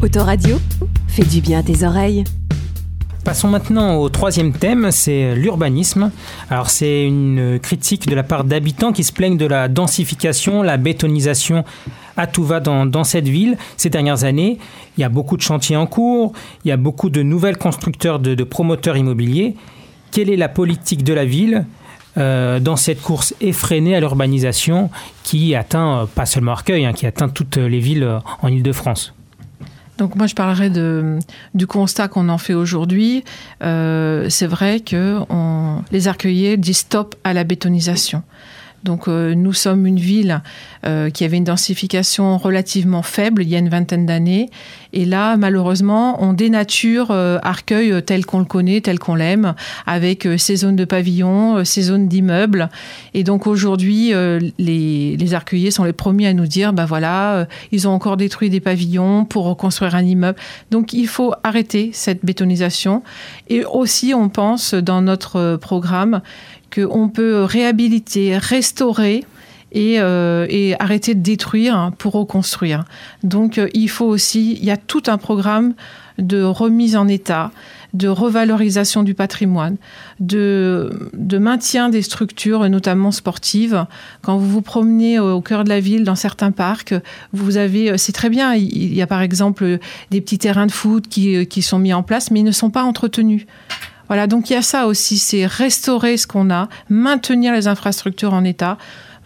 Autoradio, fais du bien à tes oreilles. Passons maintenant au troisième thème, c'est l'urbanisme. Alors c'est une critique de la part d'habitants qui se plaignent de la densification, la bétonisation à tout va dans, cette ville ces dernières années. Il y a beaucoup de chantiers en cours, il y a beaucoup de nouvelles constructeurs de, promoteurs immobiliers. Quelle est la politique de la ville euh, dans cette course effrénée à l'urbanisation qui atteint, euh, pas seulement Arcueil, hein, qui atteint toutes les villes euh, en Ile-de-France donc moi je parlerai de, du constat qu'on en fait aujourd'hui. c'est vrai que on, les arcueillers disent stop à la bétonisation. Donc euh, nous sommes une ville euh, qui avait une densification relativement faible il y a une vingtaine d'années. Et là, malheureusement, on dénature euh, Arcueil tel qu'on le connaît, tel qu'on l'aime, avec ses zones de pavillons, ses zones d'immeubles. Et donc aujourd'hui, les, les arcueillers sont les premiers à nous dire, ben voilà, ils ont encore détruit des pavillons pour reconstruire un immeuble. Donc il faut arrêter cette bétonisation. Et aussi, on pense dans notre programme qu'on peut réhabiliter, restaurer euh, et, arrêter de détruire pour reconstruire. Donc euh, il faut aussi, il y a tout un programme de remise en état, de revalorisation du patrimoine, de, maintien des structures, notamment sportives. Quand vous vous promenez au cœur de la ville, dans certains parcs, vous avez, c'est très bien, il y a par exemple des petits terrains de foot qui, qui sont mis en place, mais ils ne sont pas entretenus. Voilà, donc il y a ça aussi, c'est restaurer ce qu'on a, maintenir les infrastructures en état.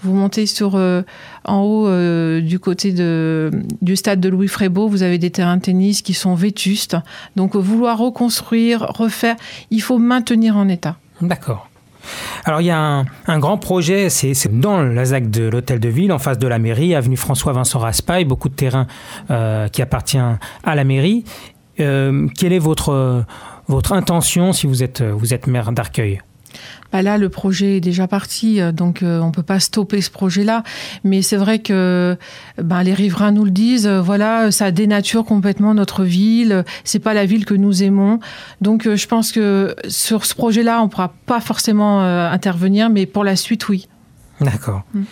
Vous montez sur euh, en haut euh, du côté de, du stade de Louis Frébeau, vous avez des terrains de tennis qui sont vétustes. Donc vouloir reconstruire, refaire, il faut maintenir en état. D'accord. Alors il y a un, grand projet, c'est dans la ZAC de l'hôtel de ville, en face de la mairie, avenue François-Vincent Raspail, beaucoup de terrain euh, qui appartient à la mairie. quel est votre votre intention si vous êtes, euh, vous êtes maire d'Arcueil? Bah là, le projet est déjà parti, euh, donc euh, on peut pas stopper ce projet-là. Mais c'est vrai que bah, les riverains nous le disent. voilà, ça dénature complètement notre ville. C'est pas la ville que nous aimons. Donc, je pense que sur ce projet-là, on pourra pas forcément intervenir, mais pour la suite, oui. D'accord. Mm.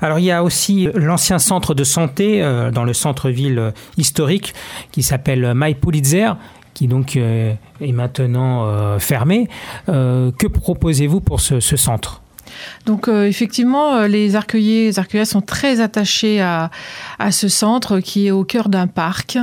Alors il y a aussi l'ancien centre de santé dans le centre-ville historique qui s'appelle Maipulitzer qui donc euh, est maintenant euh, fermé. Euh, que proposez-vous pour ce centre? Donc euh, effectivement, euh, les arcueillers, les arcueillers sont très attachés à, ce centre qui est au cœur d'un parc.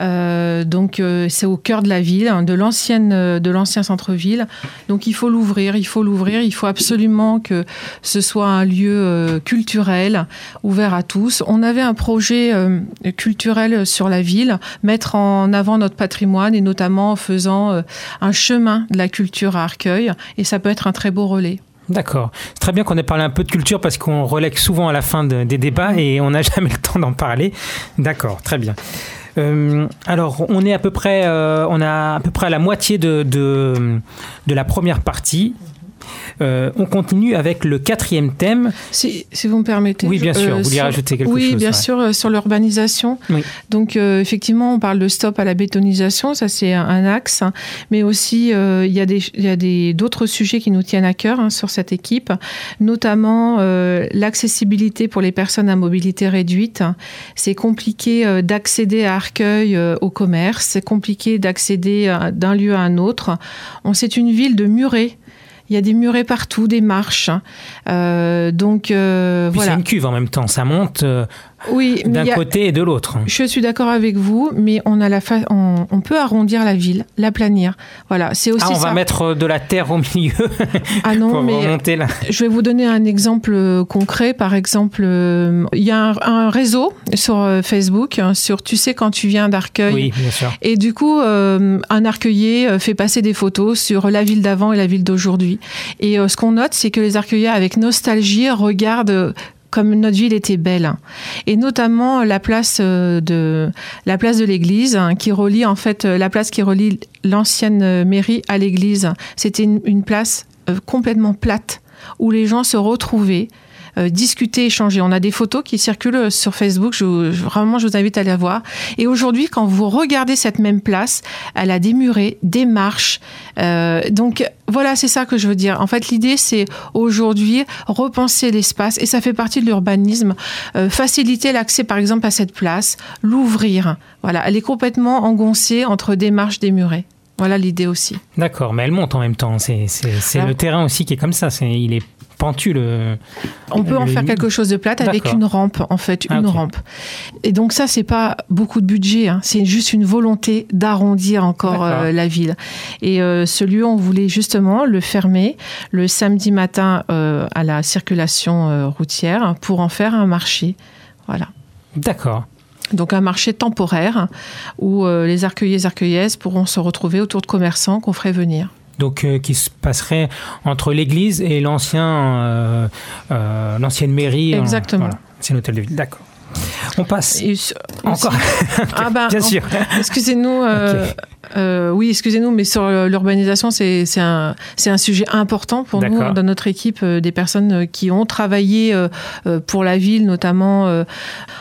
Euh, donc c'est au cœur de la ville, hein, de de l'ancien centre-ville. Donc il faut l'ouvrir, il faut l'ouvrir, il faut absolument que ce soit un lieu culturel ouvert à tous. On avait un projet culturel sur la ville, mettre en avant notre patrimoine et notamment en faisant un chemin de la culture à Arcueil. Et ça peut être un très beau relais. D'accord. C'est très bien qu'on ait parlé un peu de culture parce qu'on relègue souvent à la fin des débats et on n'a jamais le temps d'en parler. D'accord, très bien. Euh, alors, on est à peu près, euh, on a à peu près la moitié de, de la première partie. Euh, on continue avec le quatrième thème. Si, vous me permettez. Oui, bien sûr. vous vouliez rajouter quelque chose Oui, bien sûr, euh, sur l'urbanisation. Donc, euh, effectivement, on parle de stop à la bétonisation. Ça, c'est un, axe. Mais aussi, il y a des, y a des, d'autres sujets qui nous tiennent à cœur hein, sur cette équipe, notamment l'accessibilité pour les personnes à mobilité réduite. C'est compliqué d'accéder à Arcueil au commerce. C'est compliqué d'accéder d'un lieu à un autre. On, c'est une ville de murets il y a des murets partout, des marches. Euh, donc euh, voilà. C'est une cuve en même temps, ça monte. Euh, oui, d'un côté et de l'autre. Je suis d'accord avec vous, mais on a la on, peut arrondir la ville, la planir. Voilà, c'est aussi ah, on va mettre de la terre au milieu. ah non, mais je vais vous donner un exemple euh, concret. Par exemple, euh, il y a un, réseau sur euh, Facebook hein, sur tu sais quand tu viens d'Arcueil. Oui, bien sûr. Et du coup, un arcueillier fait passer des photos sur la ville d'avant et la ville d'aujourd'hui. Et ce qu'on note, c'est que les arcueillers avec nostalgie regardent comme notre ville était belle. Et notamment la place euh, de la place de l'église hein, qui relie en fait euh, la place qui relie l'ancienne euh, mairie à l'église. C'était une, place complètement plate où les gens se retrouvaient discuter, échanger. On a des photos qui circulent sur Facebook. Je, vraiment, je vous invite à les voir. Et aujourd'hui, quand vous regardez cette même place, elle a des murets, des marches. donc voilà, c'est ça que je veux dire. En fait, l'idée, c'est aujourd'hui repenser l'espace et ça fait partie de l'urbanisme. faciliter l'accès, par exemple, à cette place, l'ouvrir. Voilà, elle est complètement engoncée entre des marches, des murets. Voilà l'idée aussi. D'accord, mais elle monte en même temps. C'est le terrain aussi qui est comme ça. C'est il est pentu le. On peut en faire quelque chose de plate avec une rampe, en fait, ah, une rampe. Et donc ça, c'est pas beaucoup de budget. Hein. C'est juste une volonté d'arrondir encore euh, la ville. Et euh, ce lieu, on voulait justement le fermer le samedi matin euh, à la circulation routière pour en faire un marché. Voilà. D'accord. Donc un marché temporaire où les arcueillers et pourront se retrouver autour de commerçants qu'on ferait venir. Donc euh, qui se passerait entre l'église et l'ancien, euh, l'ancienne mairie. Exactement. C'est un hôtel de ville, d'accord. On passe. Encore. ah ben, Bien sûr. Excusez-nous. Euh, oui, excusez-nous, mais sur l'urbanisation, c'est un, un, sujet important pour nous, dans notre équipe, euh, des personnes euh, qui ont travaillé pour la ville, notamment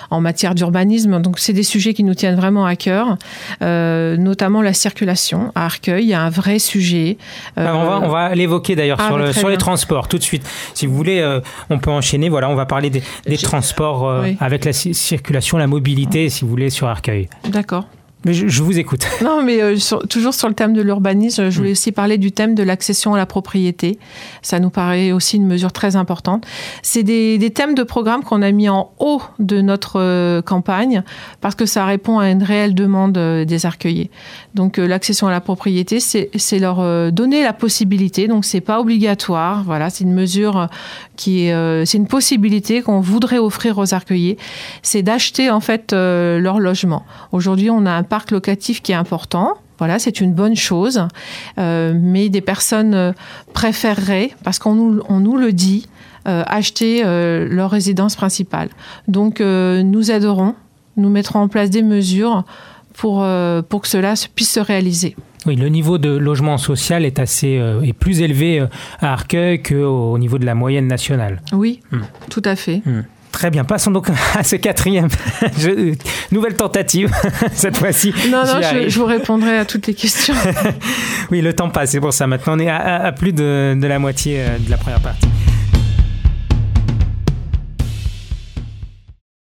en matière d'urbanisme. Donc, c'est des sujets qui nous tiennent vraiment à cœur, notamment la circulation à Arcueil. Il y a un vrai sujet. Ah, on va, on va l'évoquer d'ailleurs ah, sur, le, sur les transports tout de suite. Si vous voulez, on peut enchaîner. Voilà, on va parler des, transports avec la circulation, la mobilité, si vous voulez, sur Arcueil. D'accord. Mais je, vous écoute. Non, mais euh, toujours sur le thème de l'urbanisme, je voulais aussi parler du thème de l'accession à la propriété. Ça nous paraît aussi une mesure très importante. C'est des, des, thèmes de programme qu'on a mis en haut de notre euh, campagne parce que ça répond à une réelle demande euh, des arcueillers. Donc l'accession à la propriété, c'est leur donner la possibilité. Donc c'est pas obligatoire. Voilà, c'est une mesure qui est, c'est une possibilité qu'on voudrait offrir aux arcueillers. C'est d'acheter en fait leur logement. Aujourd'hui, on a un parc locatif qui est important. Voilà, c'est une bonne chose. Euh, mais des personnes euh, préféreraient, parce qu'on nous, on nous le dit, euh, acheter leur résidence principale. Donc, nous aiderons, nous mettrons en place des mesures pour, pour que cela puisse se réaliser. Oui, le niveau de logement social est assez est plus élevé à Arcueil qu'au niveau de la moyenne nationale. Oui, hmm. tout à fait. Hmm. Très bien, passons donc à ce quatrième. nouvelle tentative, cette fois-ci. Non, non, je, vous répondrai à toutes les questions. oui, le temps passe, c'est pour ça. Maintenant, on est à, plus de, de la moitié euh, de la première partie.